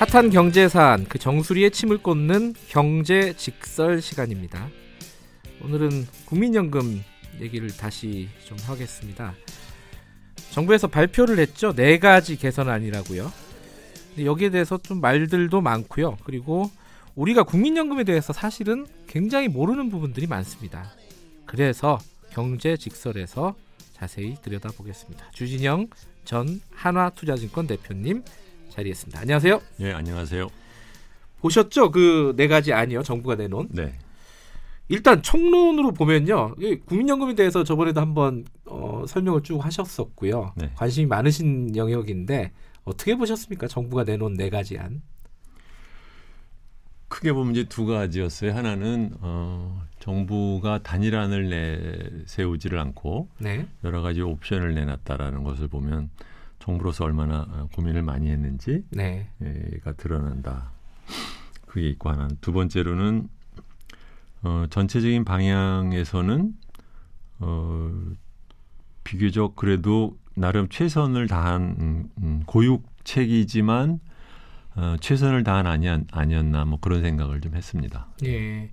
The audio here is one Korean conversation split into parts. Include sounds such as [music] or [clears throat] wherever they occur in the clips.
핫한 경제 사안 그 정수리에 침을 꽂는 경제 직설 시간입니다. 오늘은 국민연금 얘기를 다시 좀 하겠습니다. 정부에서 발표를 했죠. 네 가지 개선안이라고요. 여기에 대해서 좀 말들도 많고요. 그리고 우리가 국민연금에 대해서 사실은 굉장히 모르는 부분들이 많습니다. 그래서 경제 직설에서 자세히 들여다보겠습니다. 주진영 전 한화투자증권 대표님 자리했습니다. 안녕하세요. 네, 안녕하세요. 보셨죠? 그 네 가지 아니요 정부가 내놓은. 네. 일단 총론으로 보면요, 국민연금에 대해서 저번에도 한번 어, 설명을 쭉 하셨었고요. 네. 관심이 많으신 영역인데 어떻게 보셨습니까? 정부가 내놓은 네 가지 안. 크게 보면 이제 두 가지였어요. 하나는 어, 정부가 단일안을 내세우지를 않고 네. 여러 가지 옵션을 내놨다라는 것을 보면 정부로서 얼마나 어, 고민을 많이 했는지가 네. 드러난다. 그게 있고 하나. 두 번째로는 어, 전체적인 방향에서는 어, 비교적 그래도 나름 최선을 다한 음, 음, 고육책이지만 어, 최선을 다한 아니었, 아니었나 뭐 그런 생각을 좀 했습니다. 예.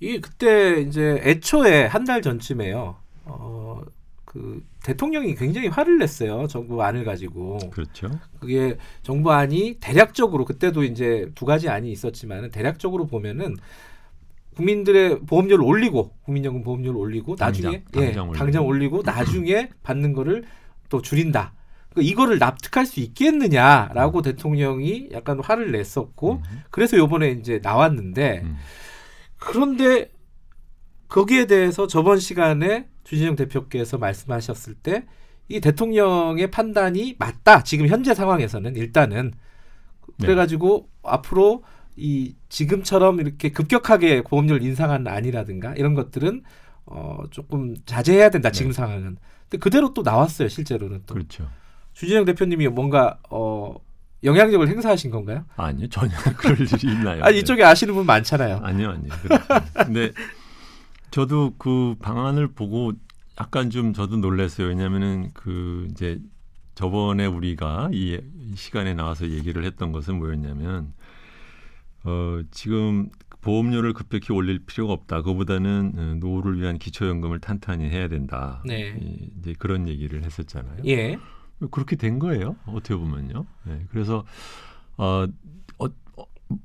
이 그때 이제 애초에 한 달 전쯤에요. 어, 그 대통령이 굉장히 화를 냈어요. 정부 안을 가지고. 그렇죠. 그게 정부 안이 대략적으로 그때도 이제 두 가지 안이 있었지만은 대략적으로 보면은 국민들의 보험료를 올리고 국민연금 보험료를 올리고 나중에 당장, 예, 당장, 당장 올리고 나중에 [clears throat] 받는 거를 또 줄인다. 그러니까 이거를 납득할 수 있겠느냐라고 음. 대통령이 약간 화를 냈었고 음. 그래서 요번에 이제 나왔는데 음. 그런데 거기에 대해서 저번 시간에 주진영 대표께서 말씀하셨을 때 이 대통령의 판단이 맞다. 지금 현재 상황에서는 일단은 네. 그래가지고 네. 앞으로 이 지금처럼 이렇게 급격하게 보험료를 인상하는 안이라든가 이런 것들은 어 조금 자제해야 된다. 지금 네. 상황은. 근데 그대로 또 나왔어요. 실제로는 또. 그렇죠. 주진영 대표님이 뭔가 어 영향력을 행사하신 건가요? 아니요 전혀 [laughs] 그럴 일이 있나요? 아 이쪽에 아시는 분 많잖아요. 아니요 아니요. 근데 [laughs] 저도 그 방안을 보고 약간 좀 저도 놀랐어요. 왜냐하면은 그 이제 저번에 우리가 이 시간에 나와서 얘기를 했던 것은 뭐였냐면 어 지금 보험료를 급격히 올릴 필요가 없다. 그보다는 어, 노후를 위한 기초연금을 탄탄히 해야 된다. 네. 이제 그런 얘기를 했었잖아요. 예. 그렇게 된 거예요. 어떻게 보면요. 네. 그래서 어, 어,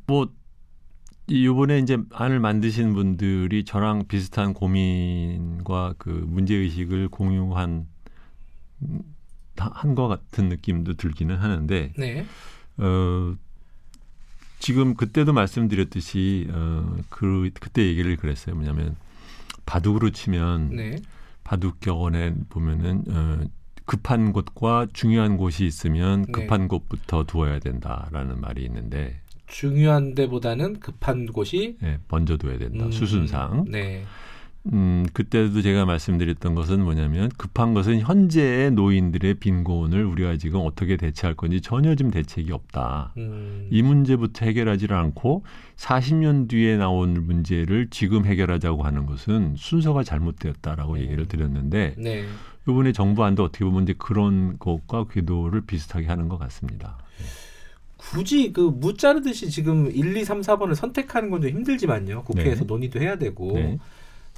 어뭐 이번에 이제 안을 만드신 분들이 저랑 비슷한 고민과 그 문제 의식을 공유한 한 것 같은 느낌도 들기는 하는데 네. 어 지금 그때도 말씀드렸듯이 어 그 그때 얘기를 그랬어요. 뭐냐면 바둑으로 치면 네. 바둑 격언에 보면은 어 급한 곳과 중요한 곳이 있으면 네. 급한 네. 곳부터 두어야 된다라는 말이 있는데 중요한 데보다는 급한 곳이 네, 먼저 둬야 된다. 음, 수순상. 네. 음, 그때도 제가 말씀드렸던 것은 뭐냐면 급한 것은 현재의 노인들의 빈곤을 우리가 지금 어떻게 대체할 건지 전혀 좀 대책이 없다. 음. 이 문제부터 해결하지 않고 40년 뒤에 나온 문제를 지금 해결하자고 하는 것은 순서가 잘못되었다라고 음. 얘기를 드렸는데 네. 이번에 정부 안도 어떻게 보면 이제 그런 것과 궤도를 비슷하게 하는 것 같습니다. 굳이 그 무 자르듯이 지금 1, 2, 3, 4번을 선택하는 건 좀 힘들지만요. 국회에서 네. 논의도 해야 되고. 네.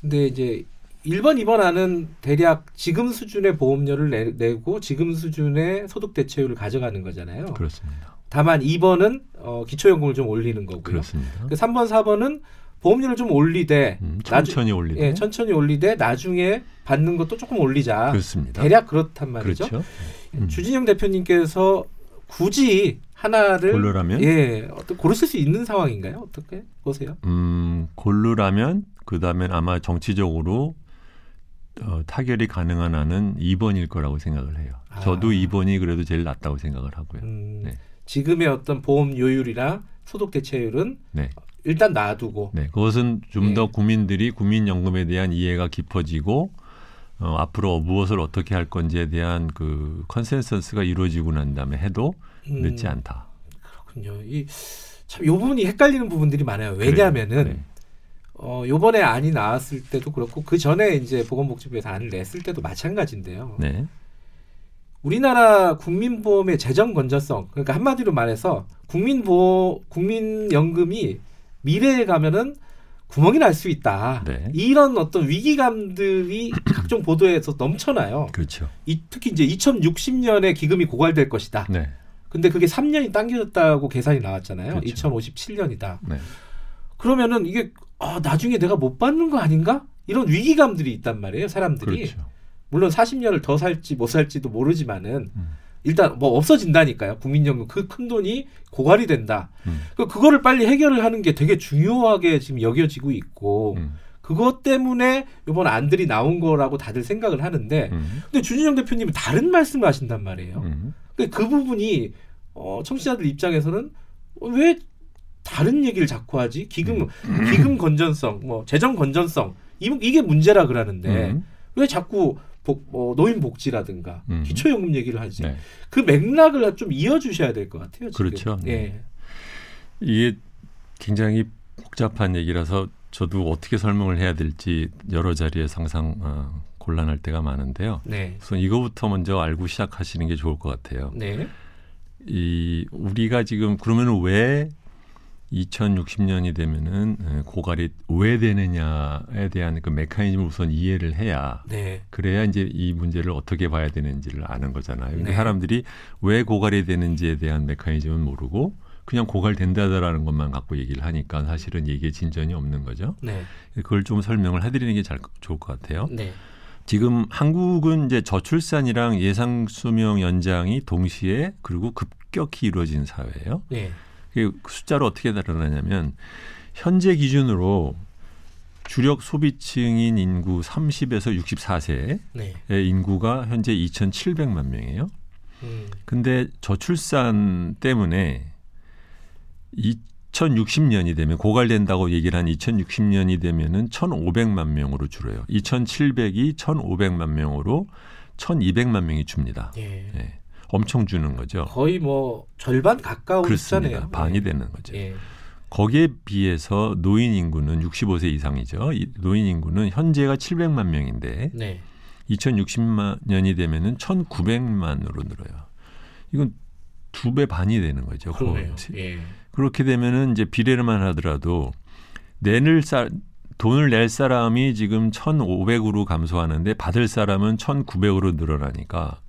근데 이제 1번, 2번 안은 대략 지금 수준의 보험료를 내, 내고 지금 수준의 소득 대체율을 가져가는 거잖아요. 그렇습니다. 다만 2번은 어, 기초연금을 좀 올리는 거고요. 그렇습니다. 그 3번, 4번은 보험료를 좀 올리되 음, 천천히 나주, 올리되 예, 천천히 올리되 나중에 받는 것도 조금 올리자. 그렇습니다. 대략 그렇단 말이죠. 그렇죠. 음. 주진영 대표님께서 굳이 하나를 골르라면 예, 어떤 고르실 수 있는 상황인가요? 어떻게 보세요? 음, 골르라면 그 다음에 아마 정치적으로 어, 타결이 가능한 한은 2번일 거라고 생각을 해요. 아. 저도 2번이 그래도 제일 낫다고 생각을 하고요. 음, 네. 지금의 어떤 보험 요율이나 소득 대체율은 네. 일단 놔두고. 네, 그것은 좀더 네. 국민들이 국민연금에 대한 이해가 깊어지고 어, 앞으로 무엇을 어떻게 할 건지에 대한 그 consensus가 이루어지고 난 다음에 해도 음, 늦지 않다. 그렇군요. 이 참 요 부분이 헷갈리는 부분들이 많아요. 왜냐하면은 네. 어 요번에 안이 나왔을 때도 그렇고 그 전에 이제 보건복지부에서 안을 냈을 때도 마찬가지인데요. 네. 우리나라 국민보험의 재정 건전성 그러니까 한마디로 말해서 국민보험 국민연금이 미래에 가면은 구멍이 날 수 있다. 네. 이런 어떤 위기감들이 [clears throat] 각종 보도에서 넘쳐나요. 그렇죠. 이, 특히 이제 2060년에 기금이 고갈될 것이다. 네. 근데 그게 3년이 당겨졌다고 계산이 나왔잖아요. 그렇죠. 2057년이다. 네. 그러면은 이게 아, 나중에 내가 못 받는 거 아닌가? 이런 위기감들이 있단 말이에요, 사람들이. 그렇죠. 물론 40년을 더 살지 못 살지도 모르지만은 음. 일단 뭐 없어진다니까요. 국민연금 그 큰 돈이 고갈이 된다. 음. 그 그거를 빨리 해결을 하는 게 되게 중요하게 지금 여겨지고 있고 음. 그것 때문에 이번 안들이 나온 거라고 다들 생각을 하는데 음. 근데 주진영 대표님은 다른 말씀을 하신단 말이에요. 음. 그 부분이 어, 청취자들 입장에서는 왜 다른 얘기를 자꾸 하지? 기금 음. 기금 건전성, 뭐 재정 건전성 이, 이게 문제라 그러는데 음. 왜 자꾸 복, 어, 노인 복지라든가 음. 기초연금 얘기를 하지. 네. 그 맥락을 좀 이어주셔야 될 것 같아요. 지금. 그렇죠. 네. 예. 이게 굉장히 복잡한 얘기라서 저도 어떻게 설명을 해야 될지 여러 자리에 상상 어, 곤란할 때가 많은데요. 네. 우선 이거부터 먼저 알고 시작하시는 게 좋을 것 같아요. 네. 이 우리가 지금 그러면 왜 2060년이 되면은 예, 고갈이 왜 되느냐에 대한 그 메커니즘을 우선 이해를 해야 네. 그래야 이제 이 문제를 어떻게 봐야 되는지를 아는 거잖아요. 근데 네. 사람들이 왜 고갈이 되는지에 대한 메커니즘은 모르고 그냥 고갈된다라는 것만 갖고 얘기를 하니까 사실은 얘기에 진전이 없는 거죠. 네. 그걸 좀 설명을 해드리는 게 잘 좋을 것 같아요. 네. 지금 한국은 이제 저출산이랑 예상 수명 연장이 동시에 그리고 급격히 이루어진 사회예요. 네. 그 숫자로 어떻게 나타나냐면 현재 기준으로 주력 소비층인 인구 30에서 64세의 네. 인구가 현재 2,700만 명이에요. 음. 근데 저출산 때문에 2060년이 되면 고갈된다고 얘기를 한 2060년이 되면은 1,500만 명으로 줄어요. 2,700이 1,500만 명으로 1,200만 명이 줍니다. 예. 네. 엄청 주는 거죠. 거의 뭐 절반 가까우잖아요. 반이 네. 되는 거죠. 예. 거기에 비해서 노인 인구는 65세 이상이죠. 노인 인구는 현재가 700만 명인데 네. 2060년이 되면은 1,900만으로 늘어요. 이건 두 배 반이 되는 거죠. 그러네요. 예. 그렇게 되면은 이제 비례를만 하더라도 내는 쌀 돈을 낼 사람이 지금 1,500으로 감소하는데 받을 사람은 1,900으로 늘어나니까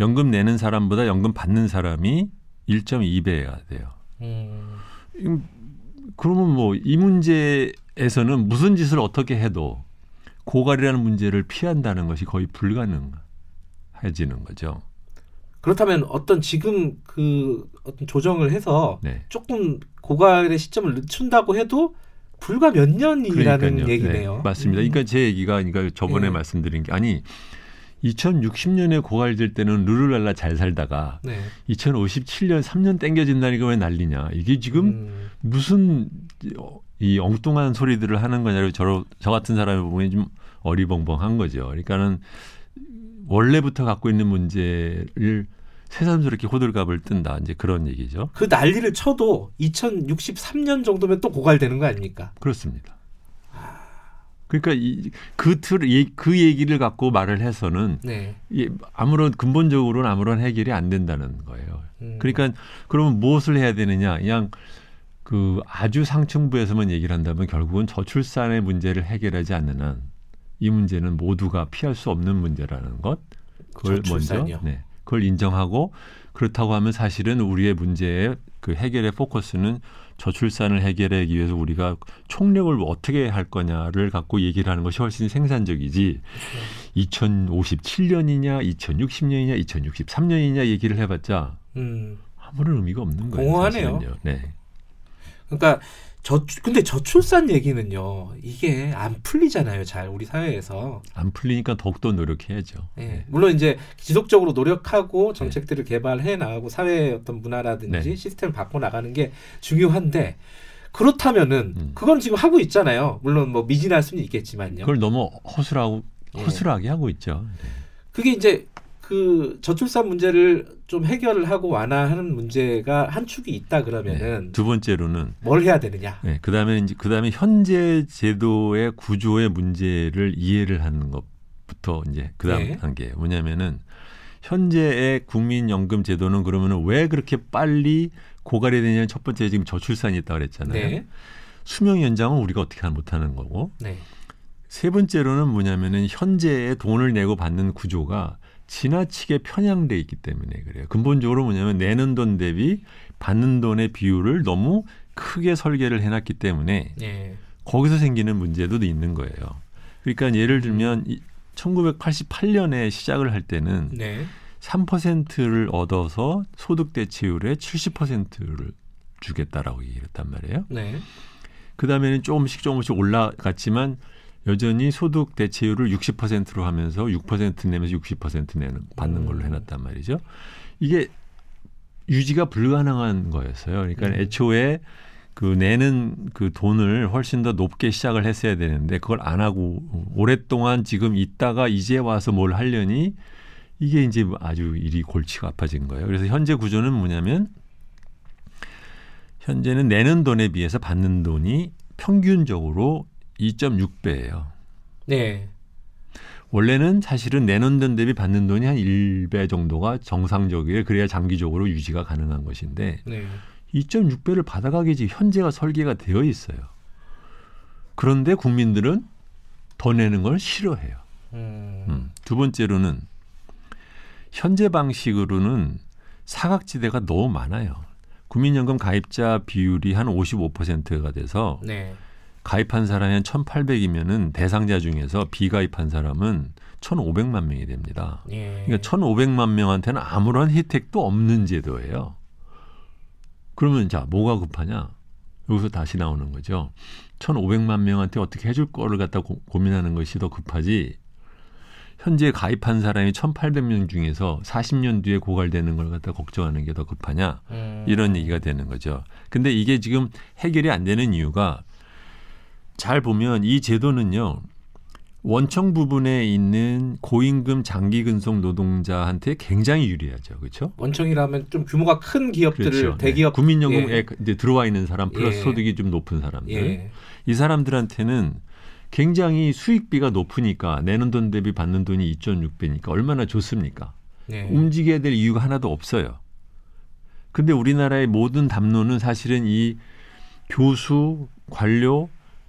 연금 내는 사람보다 연금 받는 사람이 1.2배가 돼요. 음. 그러면 뭐 이 문제에서는 무슨 짓을 어떻게 해도 고갈이라는 문제를 피한다는 것이 거의 불가능해지는 거죠. 그렇다면 어떤 지금 그 어떤 조정을 해서 네. 조금 고갈의 시점을 늦춘다고 해도 불과 몇 년이라는 그러니까요. 얘기네요. 네, 맞습니다. 그러니까 제 얘기가 그러니까 저번에 네. 말씀드린 게 아니 2060년에 고갈될 때는 르르랄라 잘 살다가 네. 2057년 3년 땡겨진다니까 왜 난리냐. 이게 지금 음. 무슨 이 엉뚱한 소리들을 하는 거냐고 저, 저 같은 사람이 보면 좀 어리벙벙한 거죠. 그러니까는 원래부터 갖고 있는 문제를 새삼스럽게 호들갑을 뜬다. 이제 그런 얘기죠. 그 난리를 쳐도 2063년 정도면 또 고갈되는 거 아닙니까? 그렇습니다. 그러니까 이, 그 틀, 그 얘기를 갖고 말을 해서는 네. 이, 아무런 근본적으로는 아무런 해결이 안 된다는 거예요. 음. 그러니까 그러면 무엇을 해야 되느냐? 그냥 그 아주 상층부에서만 얘기를 한다면 결국은 저출산의 문제를 해결하지 않는 한 이 문제는 모두가 피할 수 없는 문제라는 것. 그걸 저출산이요? 먼저 네. 그걸 인정하고 그렇다고 하면 사실은 우리의 문제의 그 해결의 포커스는 저출산을 해결하기 위해서 우리가 총력을 어떻게 할 거냐를 갖고 얘기를 하는 것이 훨씬 생산적이지 네. 2057년이냐 2060년이냐 2063년이냐 얘기를 해봤자 음. 아무런 의미가 없는 거예요. 공허하네요. 네. 그러니까 저 근데 저출산 얘기는요 이게 안 풀리잖아요 잘 우리 사회에서 안 풀리니까 더욱더 노력해야죠. 네. 네. 물론 이제 지속적으로 노력하고 정책들을 네. 개발해 나가고 사회의 어떤 문화라든지 네. 시스템을 바꿔 나가는 게 중요한데 그렇다면은 음. 그건 지금 하고 있잖아요. 물론 뭐 미진할 수는 있겠지만요. 그걸 너무 허술하고 예. 허술하게 하고 있죠. 네. 그게 이제 그 저출산 문제를 좀 해결을 하고 완화하는 문제가 한 축이 있다 그러면은 네, 두 번째로는 뭘 해야 되느냐? 네, 그다음에 이제 그다음에 현재 제도의 구조의 문제를 이해를 하는 것부터 이제 그다음 네. 단계 뭐냐면은 현재의 국민연금 제도는 그러면 왜 그렇게 빨리 고갈이 되냐는 첫 번째 지금 저출산이 있다 그랬잖아요. 네. 수명 연장은 우리가 어떻게 못하는 거고. 네. 세 번째로는 뭐냐면은 현재의 돈을 내고 받는 구조가 지나치게 편향돼 있기 때문에 그래요. 근본적으로 뭐냐면 내는 돈 대비 받는 돈의 비율을 너무 크게 설계를 해놨기 때문에 네. 거기서 생기는 문제도 있는 거예요. 그러니까 예를 들면 1988년에 시작을 할 때는 네. 3%를 얻어서 소득 대체율의 70%를 주겠다라고 얘기를 했단 말이에요. 네. 그 다음에는 조금씩 조금씩 올라갔지만 여전히 소득 대체율을 60%로 하면서 6% 내면서 60% 내는 받는 걸로 음. 해놨단 말이죠. 이게 유지가 불가능한 거였어요. 그러니까 음. 애초에 그 내는 그 돈을 훨씬 더 높게 시작을 했어야 되는데 그걸 안 하고 오랫동안 지금 있다가 이제 와서 뭘 하려니 이게 이제 아주 일이 골치가 아파진 거예요. 그래서 현재 구조는 뭐냐면 현재는 내는 돈에 비해서 받는 돈이 평균적으로 2.6배예요. 네. 원래는 사실은 내는 돈 대비 받는 돈이 한 1배 정도가 정상적이에요. 그래야 장기적으로 유지가 가능한 것인데 네. 2.6배를 받아가기 지 현재가 설계가 되어 있어요. 그런데 국민들은 더 내는 걸 싫어해요. 음. 음. 두 번째로는 현재 방식으로는 사각지대가 너무 많아요. 국민연금 가입자 비율이 한 55%가 돼서 네. 가입한 사람이 한 1,800이면은 대상자 중에서 비가입한 사람은 1,500만 명이 됩니다. 예. 그러니까 1,500만 명한테는 아무런 혜택도 없는 제도예요. 그러면 자, 뭐가 급하냐? 여기서 다시 나오는 거죠. 1,500만 명한테 어떻게 해줄 거를 갖다 고, 고민하는 것이 더 급하지. 현재 가입한 사람이 1,800명 중에서 40년 뒤에 고갈되는 걸 갖다 걱정하는 게 더 급하냐. 음. 이런 얘기가 되는 거죠. 근데 이게 지금 해결이 안 되는 이유가 잘 보면 이 제도는요. 원청 부분에 있는 고임금 장기 근속 노동자한테 굉장히 유리하죠. 그렇죠? 원청이라면 좀 규모가 큰 기업들을 그렇죠. 네. 대기업 네. 국민연금에 예. 이제 들어와 있는 사람 플러스 예. 소득이 좀 높은 사람들. 예. 이 사람들한테는 굉장히 수익비가 높으니까 내는 돈 대비 받는 돈이 2.6배니까 얼마나 좋습니까? 네. 움직여야 될 이유가 하나도 없어요. 근데 우리나라의 모든 담론은 사실은 이 교수, 관료,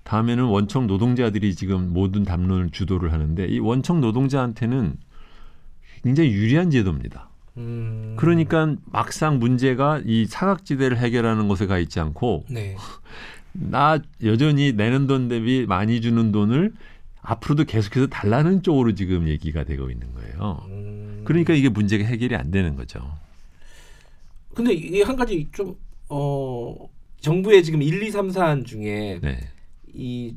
다음에는 원청 노동자들이 지금 모든 담론을 주도를 하는데 이 원청 노동자한테는 굉장히 유리한 제도입니다. 음. 그러니까 막상 문제가 이 사각지대를 해결하는 것에 가 있지 않고 네. [laughs] 나 여전히 내는 돈 대비 많이 주는 돈을 앞으로도 계속해서 달라는 쪽으로 지금 얘기가 되고 있는 거예요. 음. 그러니까 이게 문제가 해결이 안 되는 거죠. 근데 이 한 가지 좀 어, 정부의 지금 1, 2, 3 사안 중에 네. 이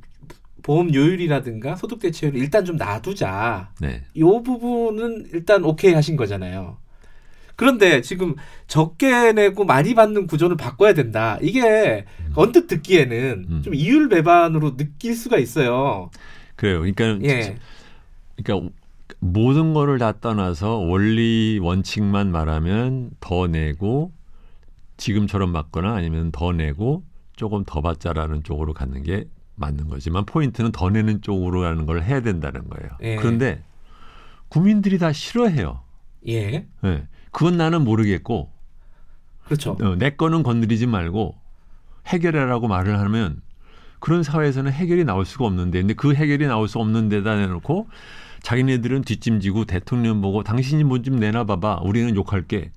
보험 요율이라든가 소득 대체율을 일단 좀 놔두자. 네. 이 부분은 일단 오케이 하신 거잖아요. 그런데 지금 적게 내고 많이 받는 구조를 바꿔야 된다. 이게 음. 언뜻 듣기에는 음. 좀 이율 배반으로 느낄 수가 있어요. 그래요. 그러니까 예. 그러니까 모든 거를 다 떠나서 원리 원칙만 말하면 더 내고 지금처럼 받거나 아니면 더 내고 조금 더 받자라는 쪽으로 가는 게 맞는 거지만 포인트는 더 내는 쪽으로 가는 걸 해야 된다는 거예요. 예. 그런데 국민들이 다 싫어해요. 예. 네. 그건 나는 모르겠고. 그렇죠. 어, 내 거는 건드리지 말고 해결하라고 말을 하면 그런 사회에서는 해결이 나올 수가 없는데 근데 그 해결이 나올 수 없는 데다 내놓고 자기네들은 뒷짐지고 대통령 보고 당신이 뭐좀 내놔 봐봐 우리는 욕할게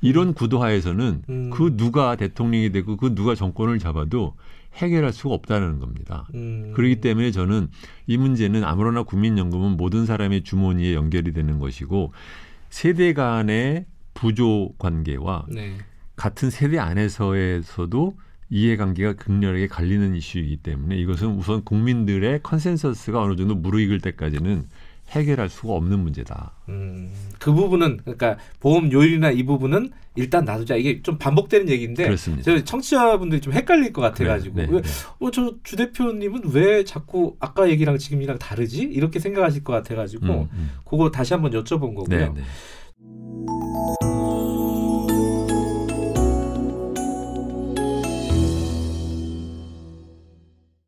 이런 구도하에서는 음. 그 누가 대통령이 되고 그 누가 정권을 잡아도 해결할 수가 없다는 겁니다. 음. 그렇기 때문에 저는 이 문제는 아무러나 국민연금은 모든 사람의 주머니에 연결이 되는 것이고 세대 간의 부조 관계와 네. 같은 세대 안에서에서도 이해관계가 극렬하게 갈리는 이슈이기 때문에 이것은 우선 국민들의 consensus가 어느 정도 무르익을 때까지는 해결할 수가 없는 문제다. 음, 그 부분은 그러니까 보험 요율이나 이 부분은 일단 놔두자. 이게 좀 반복되는 얘기인데 그렇습니다. 저희 청취자분들이 좀 헷갈릴 것 같아가지고 네, 네, 네. 어, 저주 대표님은 왜 자꾸 아까 얘기랑 지금이랑 다르지? 이렇게 생각하실 것 같아가지고 음, 음. 그거 다시 한번 여쭤본 거고요. 네, 네.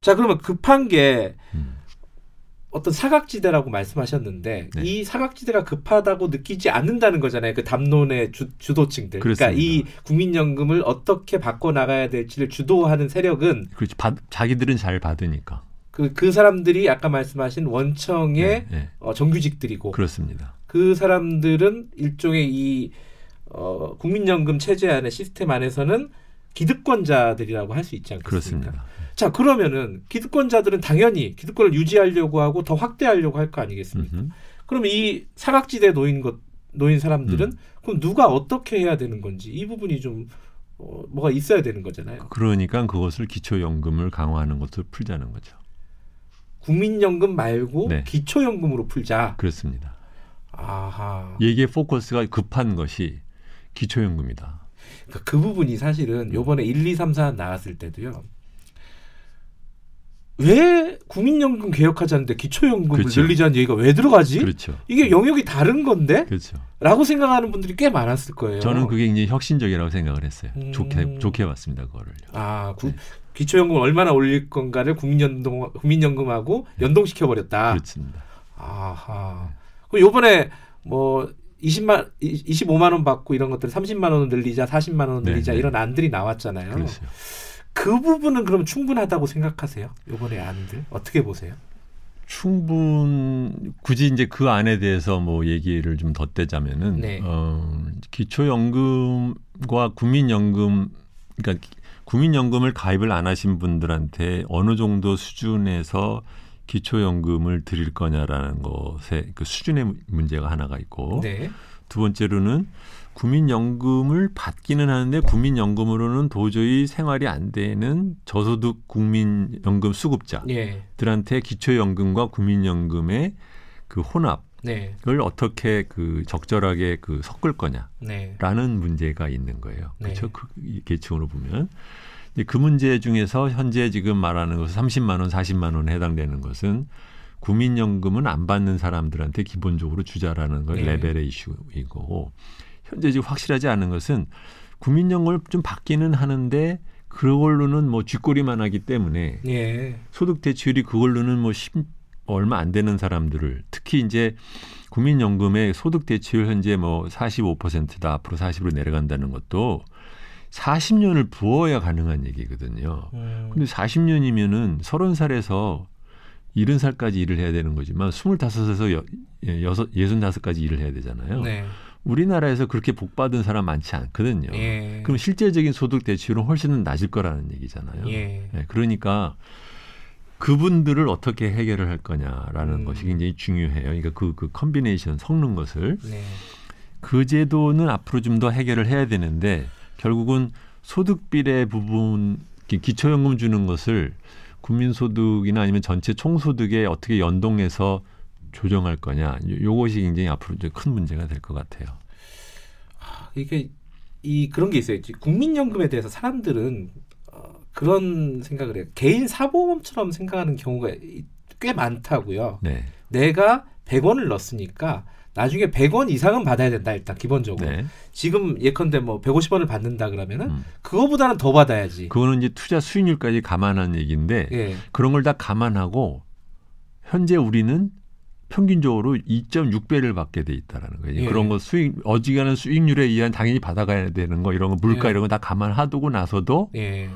자 그러면 급한 게 음. 어떤 사각지대라고 말씀하셨는데 네. 이 사각지대가 급하다고 느끼지 않는다는 거잖아요. 그 담론의 주, 주도층들. 그러니까 그렇습니다. 이 국민연금을 어떻게 바꿔 나가야 될지를 주도하는 세력은 그렇지. 받, 자기들은 잘 받으니까. 그, 그 사람들이 아까 말씀하신 원청의 네, 네. 어, 정규직들이고 그렇습니다. 그 사람들은 일종의 이 어, 국민연금 체제 안에 시스템 안에서는 기득권자들이라고 할 수 있지 않겠습니까? 그렇습니다. 자 그러면은 기득권자들은 당연히 기득권을 유지하려고 하고 더 확대하려고 할 거 아니겠습니까? 음흠. 그러면 이 사각지대에 놓인 것 놓인 사람들은 음. 그럼 누가 어떻게 해야 되는 건지 이 부분이 좀 어, 뭐가 있어야 되는 거잖아요. 그러니까 그것을 기초연금을 강화하는 것을 풀자는 거죠. 국민연금 말고 네. 기초연금으로 풀자. 그렇습니다. 아하. 얘기의 포커스가 급한 것이 기초연금이다. 그러니까 그 부분이 사실은 요번에 1, 2, 3, 4 나왔을 때도요. 왜 국민연금 개혁하자는데 기초연금을 그렇죠. 늘리자는 얘기가 왜 들어가지? 그렇죠. 이게 영역이 다른 건데? 그렇죠. 라고 생각하는 분들이 꽤 많았을 거예요. 저는 그게 굉장히 혁신적이라고 생각을 했어요. 음. 좋게 좋게 봤습니다 그거를요. 아, 구, 네. 기초연금을 얼마나 올릴 건가를 국민연동, 국민연금하고 연동시켜 버렸다. 그렇습니다. 아하. 그럼 요번에 뭐 20만 25만 원 받고 이런 것들 30만 원을 늘리자, 40만 원을 네, 늘리자 네. 이런 안들이 나왔잖아요. 그렇죠. 그 부분은 그럼 충분하다고 생각하세요? 요번에 안들 어떻게 보세요? 충분 굳이 이제 그 안에 대해서 뭐 얘기를 좀 덧대자면은 네. 어, 기초연금과 국민연금 그러니까 기- 국민연금을 가입을 안 하신 분들한테 어느 정도 수준에서 기초연금을 드릴 거냐라는 것에 그 수준의 문- 문제가 하나가 있고 네. 두 번째로는 국민연금을 받기는 하는데 국민연금으로는 도저히 생활이 안 되는 저소득 국민연금 수급자 예. 들한테 기초연금과 국민연금의 그 혼합을 네. 어떻게 그 적절하게 그 섞을 거냐라는 네. 문제가 있는 거예요. 네. 그렇죠? 그 계층으로 보면 그 문제 중에서 현재 지금 말하는 것은 30만 원, 40만 원에 해당되는 것은 국민연금은 안 받는 사람들한테 기본적으로 주자라는 걸 네. 레벨의 이슈이고 현재 지금 확실하지 않은 것은 국민연금을 좀 받기는 하는데 그걸로는 뭐 쥐꼬리만 하기 때문에 예. 소득 대출이 그걸로는 뭐 10, 얼마 안 되는 사람들을 특히 이제 국민연금의 소득 대출 현재 뭐 45%다 앞으로 40으로 내려간다는 것도 40년을 부어야 가능한 얘기거든요. 음. 근데 40년이면은 30살에서 70살까지 일을 해야 되는 거지만 25에서 여, 예, 여섯, 65까지 일을 해야 되잖아요. 네. 우리나라에서 그렇게 복 받은 사람 많지 않거든요. 예. 그럼 실제적인 소득 대체율은 훨씬 낮을 거라는 얘기잖아요. 예. 네, 그러니까 그분들을 어떻게 해결을 할 거냐라는 음. 것이 굉장히 중요해요. 그러니까 그, 그 combination 섞는 것을 네. 그 제도는 앞으로 좀 더 해결을 해야 되는데 결국은 소득 비례 부분 기- 기초연금 주는 것을 국민소득이나 아니면 전체 총소득에 어떻게 연동해서 조정할 거냐 요- 요것이 굉장히 앞으로 이제 큰 문제가 될 것 같아요. 이게 이 그런 게 있어요. 국민연금에 대해서 사람들은 어, 그런 생각을 해요. 개인 사보험처럼 생각하는 경우가 이- 꽤 많다고요. 네, 내가 100원을 넣었으니까 나중에 100원 이상은 받아야 된다 일단 기본적으로. 네. 지금 예컨대 뭐 150원을 받는다 그러면은 음. 그거보다는 더 받아야지. 그거는 이제 투자 수익률까지 감안한 얘기인데 예. 그런 걸 다 감안하고 현재 우리는 평균적으로 2.6배를 받게 돼 있다라는 거예요. 예. 그런 거 수익 어지간한 수익률에 의한 당연히 받아가야 되는 거 이런 거 물가 예. 이런 거 다 감안하두고 나서도 예.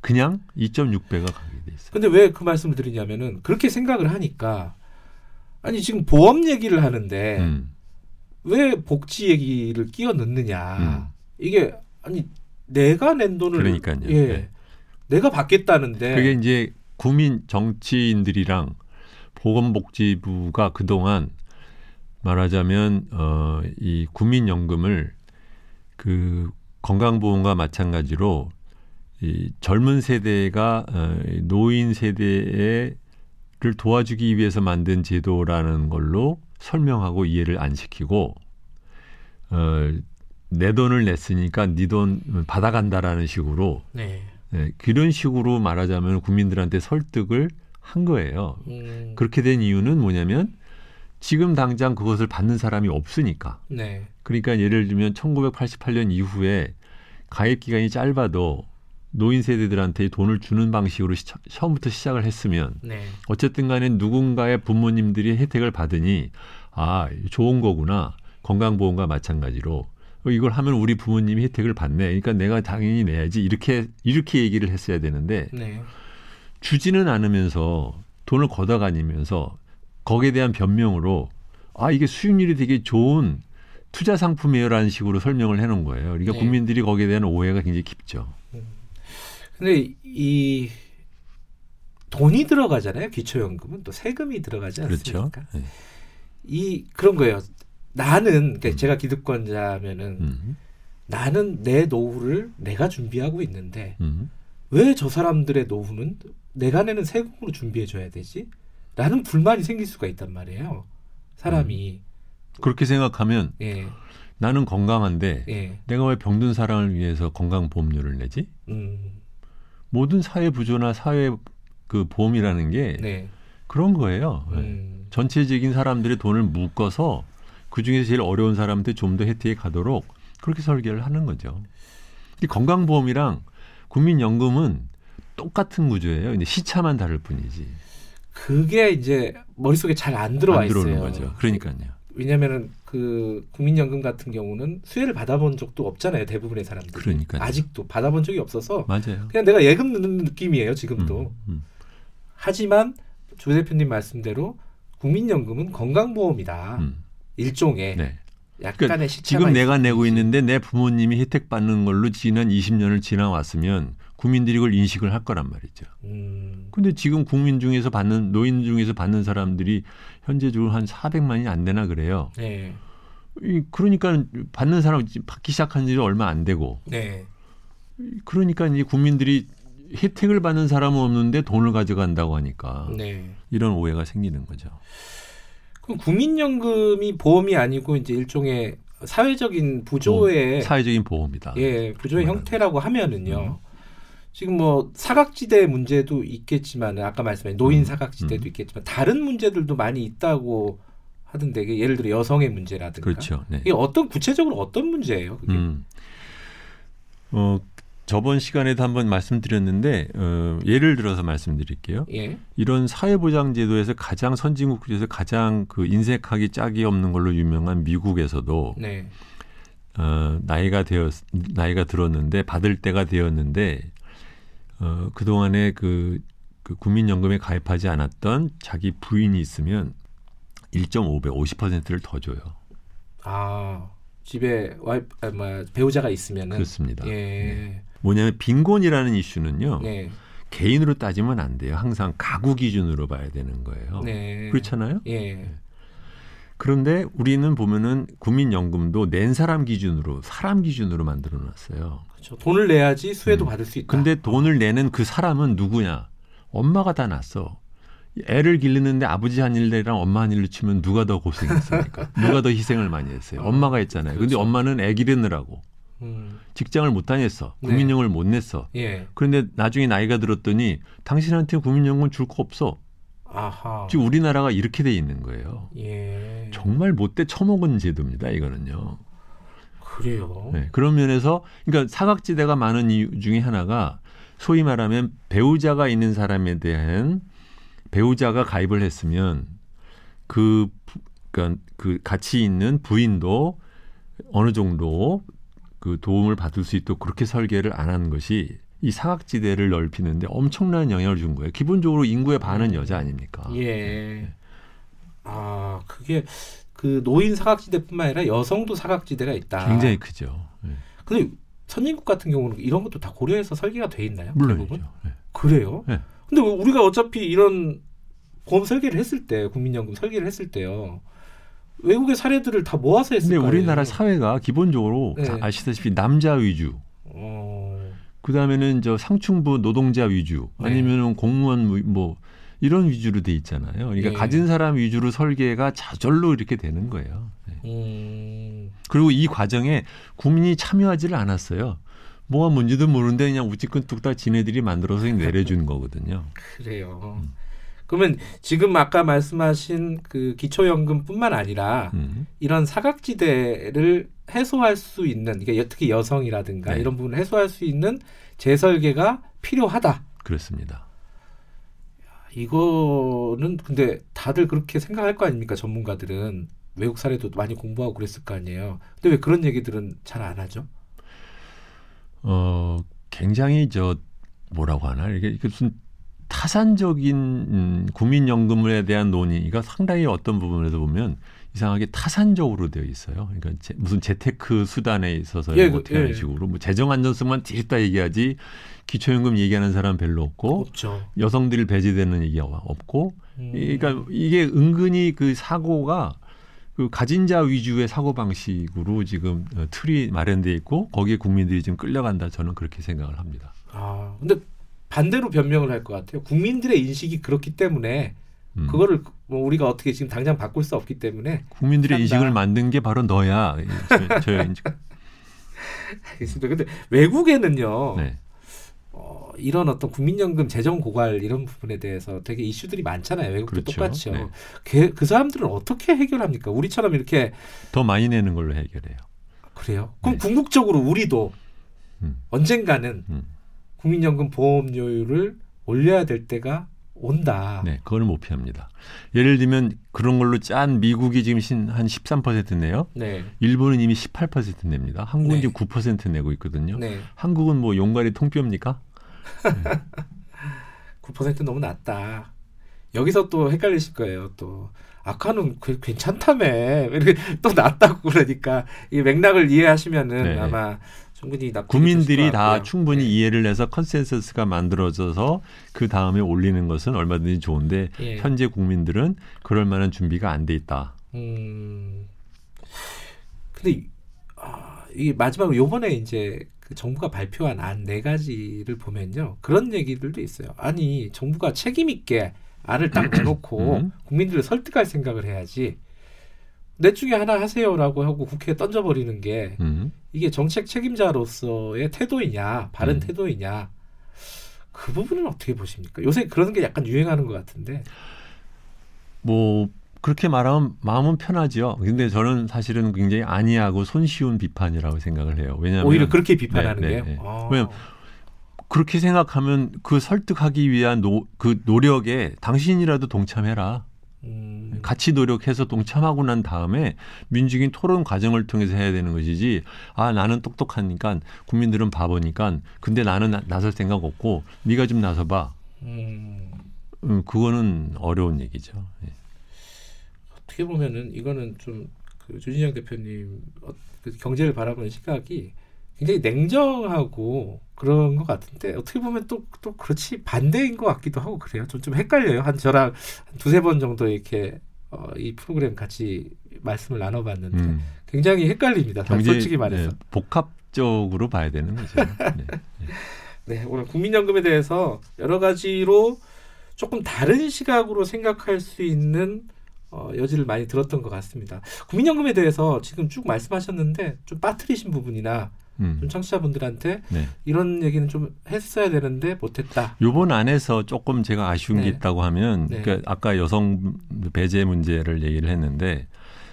그냥 2.6배가 가게 돼 있어요. 근데 왜 그 말씀을 드리냐면은 그렇게 생각을 하니까 아니 지금 보험 얘기를 하는데 음. 왜 복지 얘기를 끼워 넣느냐. 음. 이게 아니 내가 낸 돈을 그러니까요. 예. 네. 내가 받겠다는데 그게 이제 국민 정치인들이랑 보건복지부가 그동안 말하자면 어, 이 국민연금을 그 건강보험과 마찬가지로 이 젊은 세대가 어, 이 노인 세대를 도와주기 위해서 만든 제도라는 걸로 설명하고 이해를 안 시키고 어, 내 돈을 냈으니까 네 돈 받아간다라는 식으로 네. 네, 그런 식으로 말하자면 국민들한테 설득을 한 거예요. 음, 그렇게 된 이유는 뭐냐면 지금 당장 그것을 받는 사람이 없으니까. 네. 그러니까 예를 들면 1988년 이후에 가입 기간이 짧아도 노인 세대들한테 돈을 주는 방식으로 시, 처음부터 시작을 했으면 네. 어쨌든 간에 누군가의 부모님들이 혜택을 받으니 아 좋은 거구나 건강보험과 마찬가지로 이걸 하면 우리 부모님이 혜택을 받네 그러니까 내가 당연히 내야지 이렇게 이렇게 얘기를 했어야 되는데 네. 주지는 않으면서 돈을 걷어가니면서 거기에 대한 변명으로 아 이게 수익률이 되게 좋은 투자 상품이에요라는 식으로 설명을 해놓은 거예요. 그러니까 네. 국민들이 거기에 대한 오해가 굉장히 깊죠. 근데 이 돈이 들어가잖아요. 기초연금은 또 세금이 들어가지 그렇죠. 않습니까? 네. 이 그런 거예요. 나는 그러니까 음. 제가 기득권자면은 음, 나는 내 노후를 내가 준비하고 있는데 음. 왜저 사람들의 노후는 내가 내는 세금으로 준비해 줘야 되지? 라는 불만이 생길 수가 있단 말이에요. 사람이 그렇게 생각하면 예. 나는 건강한데 예. 내가 왜 병든 사람을 위해서 건강보험료를 내지? 음. 모든 사회 부조나 사회 그 보험이라는 게 네. 그런 거예요. 네. 음. 전체적인 사람들의 돈을 묶어서 그 중에서 제일 어려운 사람한테 좀 더 혜택이 가도록 그렇게 설계를 하는 거죠. 이 건강보험이랑 국민연금은 똑같은 구조예요. 근데 시차만 다를 뿐이지. 그게 이제 머릿속에 잘 안 들어와 안 들어오는 있어요. 거죠. 그러니까요. 왜냐면은 그 국민연금 같은 경우는 수혜를 받아본 적도 없잖아요. 대부분의 사람들이. 그러니까요. 아직도 받아본 적이 없어서 맞아요. 그냥 내가 예금 넣는 느낌이에요. 지금도. 음, 음. 하지만 조 대표님 말씀대로 국민연금은 건강보험이다. 음. 일종의 네. 약간의 그러니까 시차가 지금 내가 있을 내고. 있는데 내 부모님이 혜택 받는 걸로 지난 20년을 지나왔으면 국민들이 그걸 인식을 할 거란 말이죠. 음, 근데 지금 국민 중에서 받는 노인 중에서 받는 사람들이 현재적으로 한 400만이 안 되나 그래요. 네, 이 그러니까 받는 사람 받기 시작한 지 얼마 안 되고 네, 그러니까 이제 국민들이 혜택을 받는 사람은 없는데 돈을 가져간다고 하니까 네. 이런 오해가 생기는 거죠. 그럼 국민연금이 보험이 아니고 이제 일종의 사회적인 부조의 사회적인 보험이다. 예 부조의 말하는 형태라고 하면은요. 지금 뭐 사각지대 문제도 있겠지만 아까 말씀하신 노인 음, 사각지대도 음. 있겠지만 다른 문제들도 많이 있다고 하던데 이게 예를 들어 여성의 문제라든가 그렇죠. 네. 이게 어떤 구체적으로 어떤 문제예요? 그게? 음. 어, 저번 시간에도 한번 말씀드렸는데 어, 예를 들어서 말씀드릴게요. 예, 이런 사회보장제도에서 가장 선진국 중에서 가장 그 인색하기 짝이 없는 걸로 유명한 미국에서도 네, 어, 나이가 되었 나이가 들었는데 받을 때가 되었는데 어, 그 동안에 그, 그 국민연금에 가입하지 않았던 자기 부인이 있으면 1.5배 50%를 더 줘요. 아 집에 와이 아, 뭐 배우자가 있으면은 그렇습니다. 예, 네. 뭐냐면 빈곤이라는 이슈는요. 네, 개인으로 따지면 안 돼요. 항상 가구 기준으로 봐야 되는 거예요. 네, 그렇잖아요. 예, 그런데 우리는 보면은 국민연금도 낸 사람 기준으로 사람 기준으로 만들어 놨어요. 그렇죠. 돈을 내야지 수혜도 음. 받을 수 있다. 근데 돈을 내는 그 사람은 누구냐? 엄마가 다 났어. 애를 기르는데 아버지 한 일이랑 엄마 한 일로 치면 누가 더 고생했습니까? [laughs] 누가 더 희생을 많이 했어요? 엄마가 했잖아요. 근데 그렇죠. 엄마는 애 기르느라고 음, 직장을 못 다녔어. 네. 국민연금을 못 냈어. 예, 그런데 나중에 나이가 들었더니 당신한테 국민연금 줄 거 없어. 아하, 지금 우리나라가 이렇게 돼 있는 거예요. 예, 정말 못돼 처먹은 제도입니다. 이거는요. 그래요. 네, 그런 면에서 그러니까 사각지대가 많은 이유 중에 하나가 소위 말하면 배우자가 있는 사람에 대한 배우자가 가입을 했으면 그 부- 그러니까 그 같이 있는 부인도 어느 정도 그 도움을 받을 수 있도록 그렇게 설계를 안 한 것이 이 사각지대를 넓히는데 엄청난 영향을 준 거예요. 기본적으로 인구의 반은 여자 아닙니까? 예. 아, 그게 그 노인 사각지대뿐만 아니라 여성도 사각지대가 있다. 굉장히 크죠. 네. 근데 선진국 같은 경우는 이런 것도 다 고려해서 설계가 돼 있나요? 물론이죠. 네. 그래요? 네. 근데 왜 우리가 어차피 이런 보험 설계를 했을 때 국민연금 설계를 했을 때요. 외국의 사례들을 다 모아서 했을 근데 거예요. 우리나라 사회가 기본적으로 네. 다 아시다시피 남자 위주, 어, 그 다음에는 저 상층부 노동자 위주, 네. 아니면은 공무원 위- 뭐 이런 위주로 돼 있잖아요. 그러니까 네. 가진 사람 위주로 설계가 저절로 이렇게 되는 거예요. 네. 음, 그리고 이 과정에 국민이 참여하지를 않았어요. 뭐가 뭔지도 모르는데 그냥 우찌끈 뚝딱 지네들이 만들어서 내려준 거거든요. 그래요. 음. 그러면 지금 아까 말씀하신 그 기초연금뿐만 아니라 음. 이런 사각지대를 해소할 수 있는 그러니까 특히 여성이라든가 네. 이런 부분을 해소할 수 있는 재설계가 필요하다. 그렇습니다. 이거는 근데 다들 그렇게 생각할 거 아닙니까? 전문가들은 외국 사례도 많이 공부하고 그랬을 거 아니에요. 근데 왜 그런 얘기들은 잘 안 하죠? 어, 굉장히 저 뭐라고 하나 이게 이게 무슨 타산적인 음, 국민연금에 대한 논의가 상당히 어떤 부분에서 보면 이상하게 타산적으로 되어 있어요. 그러니까 제, 무슨 재테크 수단에 있어서 예, 뭐 그- 어떻게 하는 예. 식으로 뭐 재정 안전성만 뒤집다 얘기하지 기초연금 얘기하는 사람 별로 없고 없죠. 여성들이 배제되는 얘기가 없고 음. 그러니까 이게 은근히 그 사고가 그 가진 자 위주의 사고 방식으로 지금 어, 틀이 마련돼 있고 거기에 국민들이 지금 끌려간다 저는 그렇게 생각을 합니다. 아 근데 반대로 변명을 할 것 같아요. 국민들의 인식이 그렇기 때문에 음. 그거를 뭐 우리가 어떻게 지금 당장 바꿀 수 없기 때문에 국민들의 산다. 인식을 만든 게 바로 너야. 저, 저 인식. [laughs] 알겠습니다. 근데 외국에는요. 네. 어, 이런 어떤 국민연금 재정 고갈 이런 부분에 대해서 되게 이슈들이 많잖아요. 외국도 그렇죠. 똑같죠. 네. 그, 그 사람들은 어떻게 해결합니까? 우리처럼 이렇게 더 많이 내는 걸로 해결해요. 그래요? 그럼 네. 궁극적으로 우리도 음. 언젠가는 음. 국민연금 보험료율을 올려야 될 때가 온다. 네, 그거는 못 피합니다. 예를 들면 그런 걸로 짠 미국이 지금 신- 한13% 내요. 네. 일본은 이미 18% 냅니다. 한국은 네. 지금 9% 내고 있거든요. 네. 한국은 뭐 용가리 통뼈입니까? 9% 너무 낮다. 여기서 또 헷갈리실 거예요. 또 아까는 그- 괜찮다며 [laughs] 이렇게 또 낮다고 그러니까 이 맥락을 이해하시면은 네. 아마 국민들이 다. 충분히 네. 이해를 해서 consensus가 만들어져서 그 다음에 올리는 것은 얼마든지 좋은데 예. 현재 국민들은 그럴 만한 준비가 안 돼 있다. 음. 근데 이- 아, 이게 마지막으로 요번에 이제 그 정부가 발표한 안 네 가지를 보면요. 그런 얘기들도 있어요. 아니, 정부가 책임 있게 안을 딱 [clears throat] 내놓고 음. 국민들을 설득할 생각을 해야지. 넷 중에 하나 하세요라고 하고 국회에 던져버리는 게 음. 이게 정책 책임자로서의 태도이냐, 바른 음. 태도이냐. 그 부분은 어떻게 보십니까? 요새 그런 게 약간 유행하는 것 같은데. 뭐 그렇게 말하면 마음은 편하죠. 근데 저는 사실은 굉장히 안이하고 손쉬운 비판이라고 생각을 해요. 왜냐하면 오히려 그렇게 비판하는 네, 네, 게요. 네. 아. 왜냐면 그렇게 생각하면 그 설득하기 위한 노, 그 노력에 당신이라도 동참해라. 음. 같이 노력해서 동참하고 난 다음에 민주적인 토론 과정을 통해서 해야 되는 것이지 아 나는 똑똑하니까 국민들은 바보니까 근데 나는 나, 나설 생각 없고 네가 좀 나서봐 음. 음, 그거는 어려운 얘기죠 예. 어떻게 보면은 이거는 좀그 주진영 대표님 어, 그 경제를 바라보는 시각이 굉장히 냉정하고 그런 것 같은데 어떻게 보면 또 또 그렇지 반대인 것 같기도 하고 그래요. 좀 좀 헷갈려요. 한 저랑 한 두세 번 정도 이렇게 어, 이 프로그램 같이 말씀을 나눠봤는데 음, 굉장히 헷갈립니다. 경제 솔직히 말해서. 네, 복합적으로 봐야 되는 거죠 [laughs] 네. 네, 오늘 국민연금에 대해서 여러 가지로 조금 다른 시각으로 생각할 수 있는 어, 여지를 많이 들었던 것 같습니다. 국민연금에 대해서 지금 쭉 말씀하셨는데 좀 빠뜨리신 부분이나 음, 좀 청취자분들한테 네. 이런 얘기는 좀 했어야 되는데 못했다. 요번 안에서 조금 제가 아쉬운 네. 게 있다고 하면 네. 그러니까 아까 여성 배제 문제를 얘기를 했는데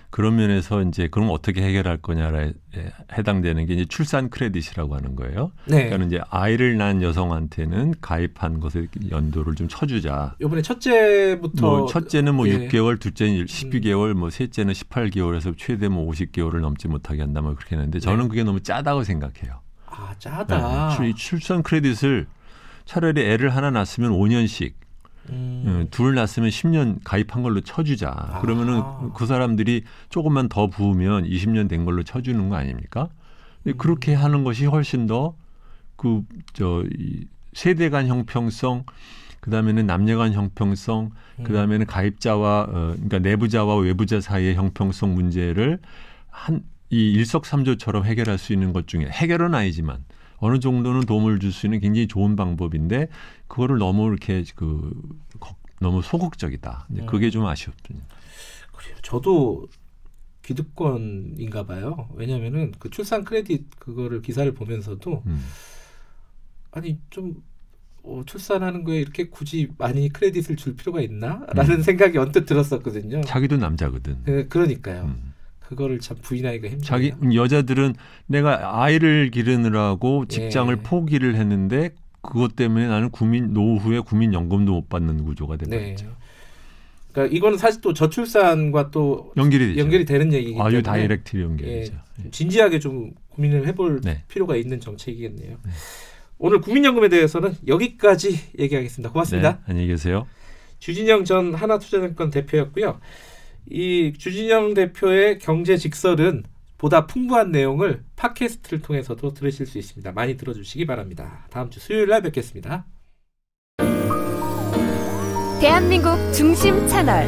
그런 면에서 이제 그럼 어떻게 해결할 거냐에 해당되는 게 이제 출산 크레딧이라고 하는 거예요. 네. 그러니까 이제 아이를 낳은 여성한테는 가입한 것의 연도를 좀 쳐주자. 이번에 첫째부터 뭐 첫째는 뭐 예. 6개월, 둘째는 12개월, 뭐 셋째는 18개월에서 최대 뭐 50개월을 넘지 못하게 한다 뭐 그렇게 했는데 저는 네. 그게 너무 짜다고 생각해요. 아 짜다. 네. 출- 출산 크레딧을 차라리 애를 하나 낳았으면 5년씩 음. 음, 둘 낳았으면 10년 가입한 걸로 쳐주자. 그러면은 아하. 그 사람들이 조금만 더 부으면 20년 된 걸로 쳐주는 거 아닙니까? 근데 음. 그렇게 하는 것이 훨씬 더 그 저 세대 간 형평성, 그 다음에는 남녀 간 형평성, 그 다음에는 가입자와 어, 그러니까 내부자와 외부자 사이의 형평성 문제를 한 이 일석삼조처럼 해결할 수 있는 것 중에 해결은 아니지만 어느 정도는 도움을 줄 수 있는 굉장히 좋은 방법인데 그거를 너무 이렇게 그 걱- 너무 소극적이다. 이제 그게 좀 아쉬웠군요. 그래요. 저도 기득권인가 봐요. 왜냐면은 그 출산 크레딧 그거를 기사를 보면서도 음. 아니 좀 어, 출산하는 거에 이렇게 굳이 많이 크레딧을 줄 필요가 있나라는 음. 생각이 언뜻 들었었거든요. 자기도 남자거든. 네, 그러니까요. 음. 그거를 참 부인하기가 힘들어요. 자기 여자들은 내가 아이를 기르느라고 직장을 예. 포기를 했는데 그것 때문에 나는 국민 노후에 국민 연금도 못 받는 구조가 된 네. 그러니까 이거는 사실 또 저출산과 또 연결이 되죠. 연결이 되는 얘기이기 때문에 아주 다이렉트 연결이죠. 예, 진지하게 좀 고민을 해볼 네. 필요가 있는 정책이겠네요. 네. 오늘 국민연금에 대해서는 여기까지 얘기하겠습니다. 고맙습니다. 네, 안녕히 계세요. 주진영 전 하나투자증권 대표였고요. 이 주진영 대표의 경제 직설은 보다 풍부한 내용을 팟캐스트를 통해서도 들으실 수 있습니다. 많이 들어주시기 바랍니다. 다음 주 수요일 날 뵙겠습니다. 대한민국 중심 채널